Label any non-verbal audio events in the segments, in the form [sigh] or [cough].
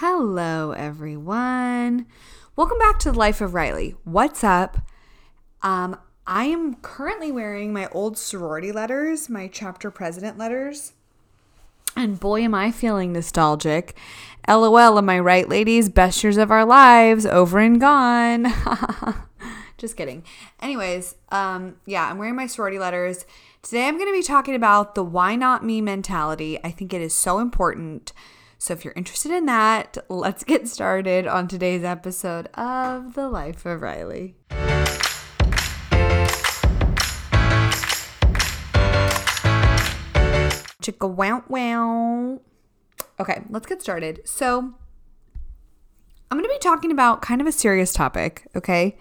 Hello, everyone. Welcome back to the Life of Riley. What's up? Um, I am currently wearing my old sorority letters, my chapter president letters. And boy, am I feeling nostalgic. LOL, am I right, ladies? Best years of our lives, over and gone. [laughs] Just kidding. Anyways, um, yeah, I'm wearing my sorority letters. Today I'm going to be talking about the why not me mentality. I think it is so important. So if you're interested in that, let's get started on today's episode of The Life of Riley. Chicka wow wow. Okay, let's get started. So, I'm going to be talking about kind of a serious topic, okay?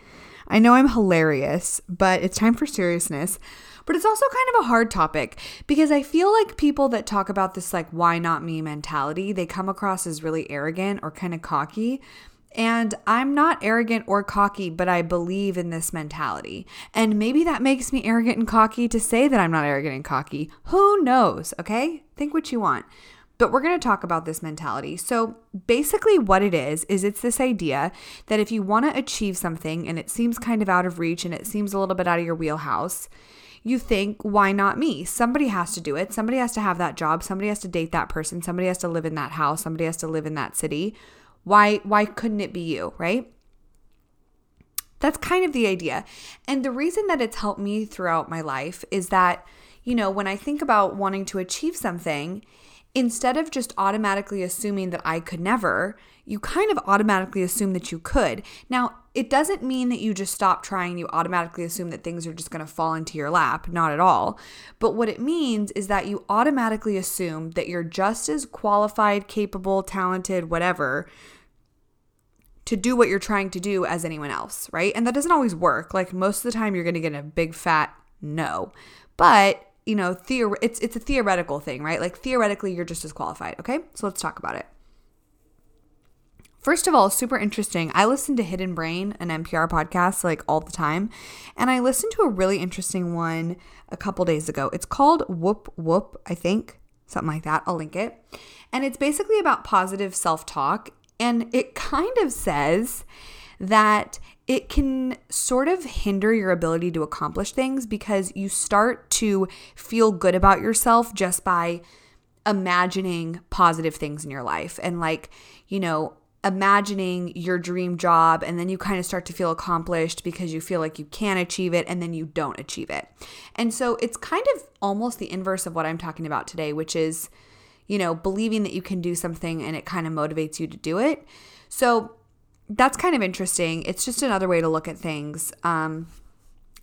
I know I'm hilarious, but it's time for seriousness. But it's also kind of a hard topic because I feel like people that talk about this, like, why not me mentality, they come across as really arrogant or kind of cocky. And I'm not arrogant or cocky, but I believe in this mentality. And maybe that makes me arrogant and cocky to say that I'm not arrogant and cocky. Who knows? Okay? Think what you want. But we're going to talk about this mentality. So, basically, what it is, is it's this idea that if you want to achieve something and it seems kind of out of reach and it seems a little bit out of your wheelhouse, you think, why not me? Somebody has to do it. Somebody has to have that job. Somebody has to date that person. Somebody has to live in that house. Somebody has to live in that city. Why why couldn't it be you, right? That's kind of the idea. And the reason that it's helped me throughout my life is that, you know, when I think about wanting to achieve something, instead of just automatically assuming that I could never, you kind of automatically assume that you could. Now, it doesn't mean that you just stop trying, you automatically assume that things are just going to fall into your lap, not at all. But what it means is that you automatically assume that you're just as qualified, capable, talented, whatever to do what you're trying to do as anyone else, right? And that doesn't always work. Like most of the time you're going to get a big fat no. But you know, theor- it's it's a theoretical thing, right? Like theoretically, you're just as qualified. Okay, so let's talk about it. First of all, super interesting. I listen to Hidden Brain, an NPR podcast, like all the time, and I listened to a really interesting one a couple days ago. It's called Whoop Whoop, I think, something like that. I'll link it, and it's basically about positive self talk, and it [laughs] kind of says that it can sort of hinder your ability to accomplish things because you start to feel good about yourself just by imagining positive things in your life and like, you know, imagining your dream job and then you kind of start to feel accomplished because you feel like you can achieve it and then you don't achieve it. And so it's kind of almost the inverse of what I'm talking about today, which is, you know, believing that you can do something and it kind of motivates you to do it. So that's kind of interesting. It's just another way to look at things. Um,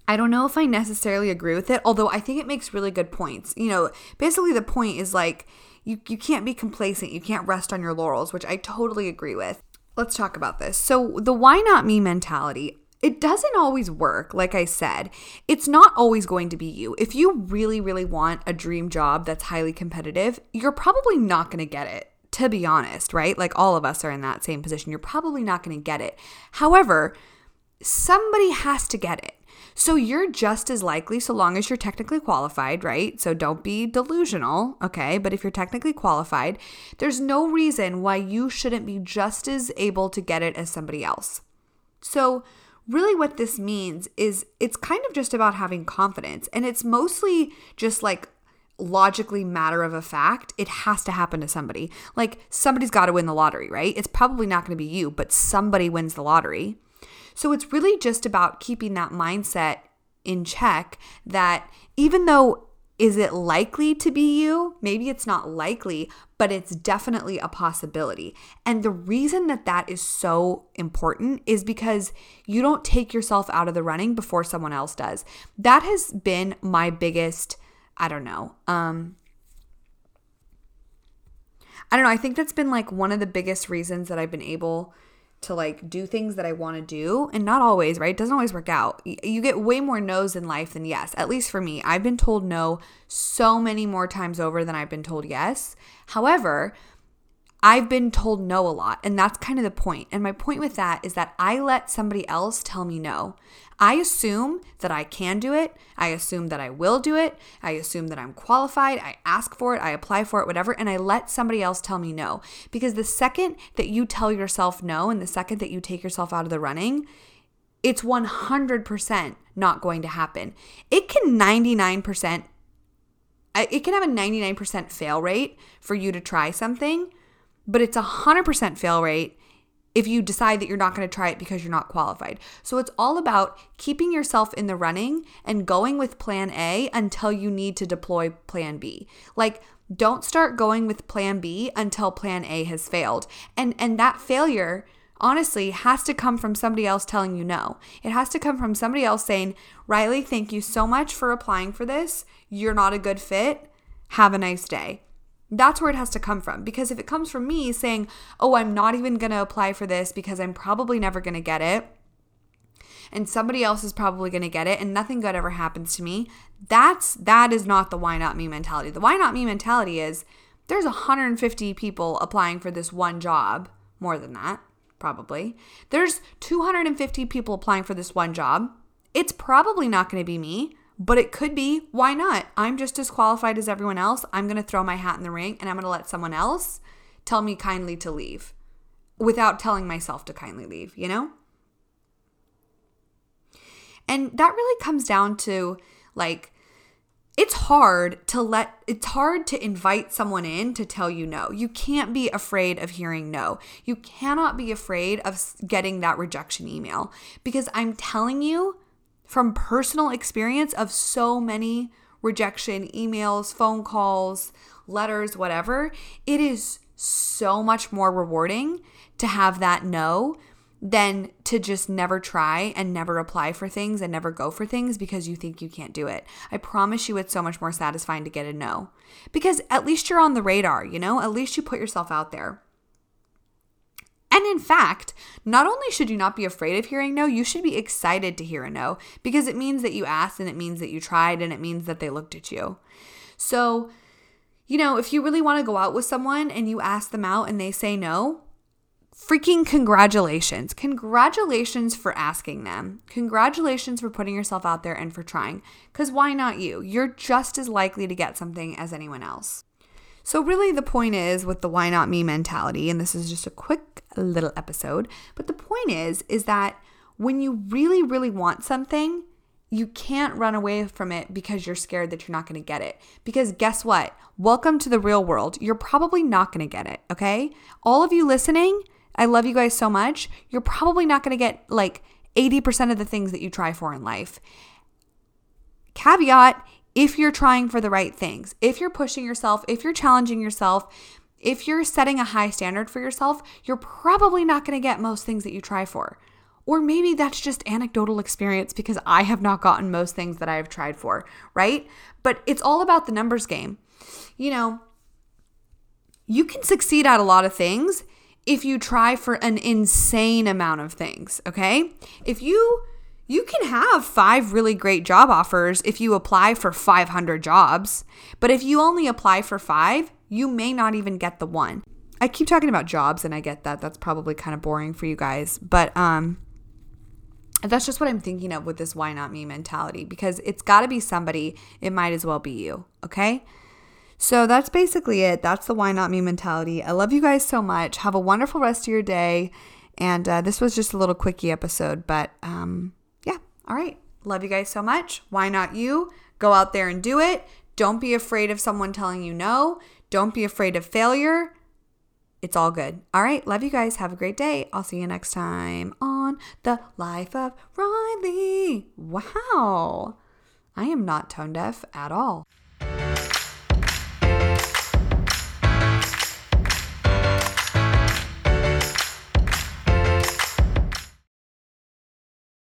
I don't know if I necessarily agree with it, although I think it makes really good points. You know, basically the point is like you you can't be complacent, you can't rest on your laurels, which I totally agree with. Let's talk about this. So, the why not me mentality, it doesn't always work. Like I said, it's not always going to be you. If you really, really want a dream job that's highly competitive, you're probably not going to get it to be honest, right? Like all of us are in that same position. You're probably not going to get it. However, somebody has to get it. So you're just as likely, so long as you're technically qualified, right? So don't be delusional, okay? But if you're technically qualified, there's no reason why you shouldn't be just as able to get it as somebody else. So, really, what this means is it's kind of just about having confidence. And it's mostly just like logically matter of a fact, it has to happen to somebody. Like somebody's got to win the lottery, right? It's probably not going to be you, but somebody wins the lottery. So it's really just about keeping that mindset in check that even though is it likely to be you? Maybe it's not likely, but it's definitely a possibility. And the reason that that is so important is because you don't take yourself out of the running before someone else does. That has been my biggest I don't know. Um I don't know. I think that's been like one of the biggest reasons that I've been able to like do things that I want to do and not always, right? It doesn't always work out. You get way more no's in life than yes. At least for me, I've been told no so many more times over than I've been told yes. However, I've been told no a lot, and that's kind of the point. And my point with that is that I let somebody else tell me no. I assume that I can do it. I assume that I will do it. I assume that I'm qualified. I ask for it. I apply for it, whatever. And I let somebody else tell me no. Because the second that you tell yourself no and the second that you take yourself out of the running, it's 100% not going to happen. It can 99%, it can have a 99% fail rate for you to try something but it's a 100% fail rate if you decide that you're not going to try it because you're not qualified. So it's all about keeping yourself in the running and going with plan A until you need to deploy plan B. Like don't start going with plan B until plan A has failed. And and that failure honestly has to come from somebody else telling you no. It has to come from somebody else saying, "Riley, thank you so much for applying for this. You're not a good fit. Have a nice day." That's where it has to come from. Because if it comes from me saying, oh, I'm not even going to apply for this because I'm probably never going to get it, and somebody else is probably going to get it and nothing good ever happens to me that's that is not the why not me mentality. The why not me mentality is there's 150 people applying for this one job more than that probably. There's 250 people applying for this one job. It's probably not going to be me but it could be. Why not? I'm just as qualified as everyone else. I'm going to throw my hat in the ring and I'm going to let someone else tell me kindly to leave without telling myself to kindly leave, you know? And that really comes down to like, it's hard to let, it's hard to invite someone in to tell you no. You can't be afraid of hearing no. You cannot be afraid of getting that rejection email because I'm telling you, from personal experience of so many rejection emails, phone calls, letters, whatever, it is so much more rewarding to have that no than to just never try and never apply for things and never go for things because you think you can't do it. I promise you it's so much more satisfying to get a no because at least you're on the radar, you know? At least you put yourself out there. In fact, not only should you not be afraid of hearing no, you should be excited to hear a no because it means that you asked and it means that you tried and it means that they looked at you. So, you know, if you really want to go out with someone and you ask them out and they say no, freaking congratulations. Congratulations for asking them. Congratulations for putting yourself out there and for trying. Because why not you? You're just as likely to get something as anyone else. So, really, the point is with the why not me mentality, and this is just a quick little episode, but the point is, is that when you really, really want something, you can't run away from it because you're scared that you're not going to get it. Because guess what? Welcome to the real world. You're probably not going to get it, okay? All of you listening, I love you guys so much. You're probably not going to get like 80% of the things that you try for in life. Caveat if you're trying for the right things, if you're pushing yourself, if you're challenging yourself, if you're setting a high standard for yourself, you're probably not going to get most things that you try for. Or maybe that's just anecdotal experience because I have not gotten most things that I have tried for, right? But it's all about the numbers game. You know, you can succeed at a lot of things if you try for an insane amount of things, okay? If you you can have five really great job offers if you apply for 500 jobs. But if you only apply for five, you may not even get the one. I keep talking about jobs and I get that. That's probably kind of boring for you guys. But um that's just what I'm thinking of with this why not me mentality because it's got to be somebody. It might as well be you, okay? So that's basically it. That's the why not me mentality. I love you guys so much. Have a wonderful rest of your day. And uh, this was just a little quickie episode, but um, all right. Love you guys so much. Why not you? Go out there and do it. Don't be afraid of someone telling you no. Don't be afraid of failure. It's all good. All right. Love you guys. Have a great day. I'll see you next time on The Life of Riley. Wow. I am not tone deaf at all.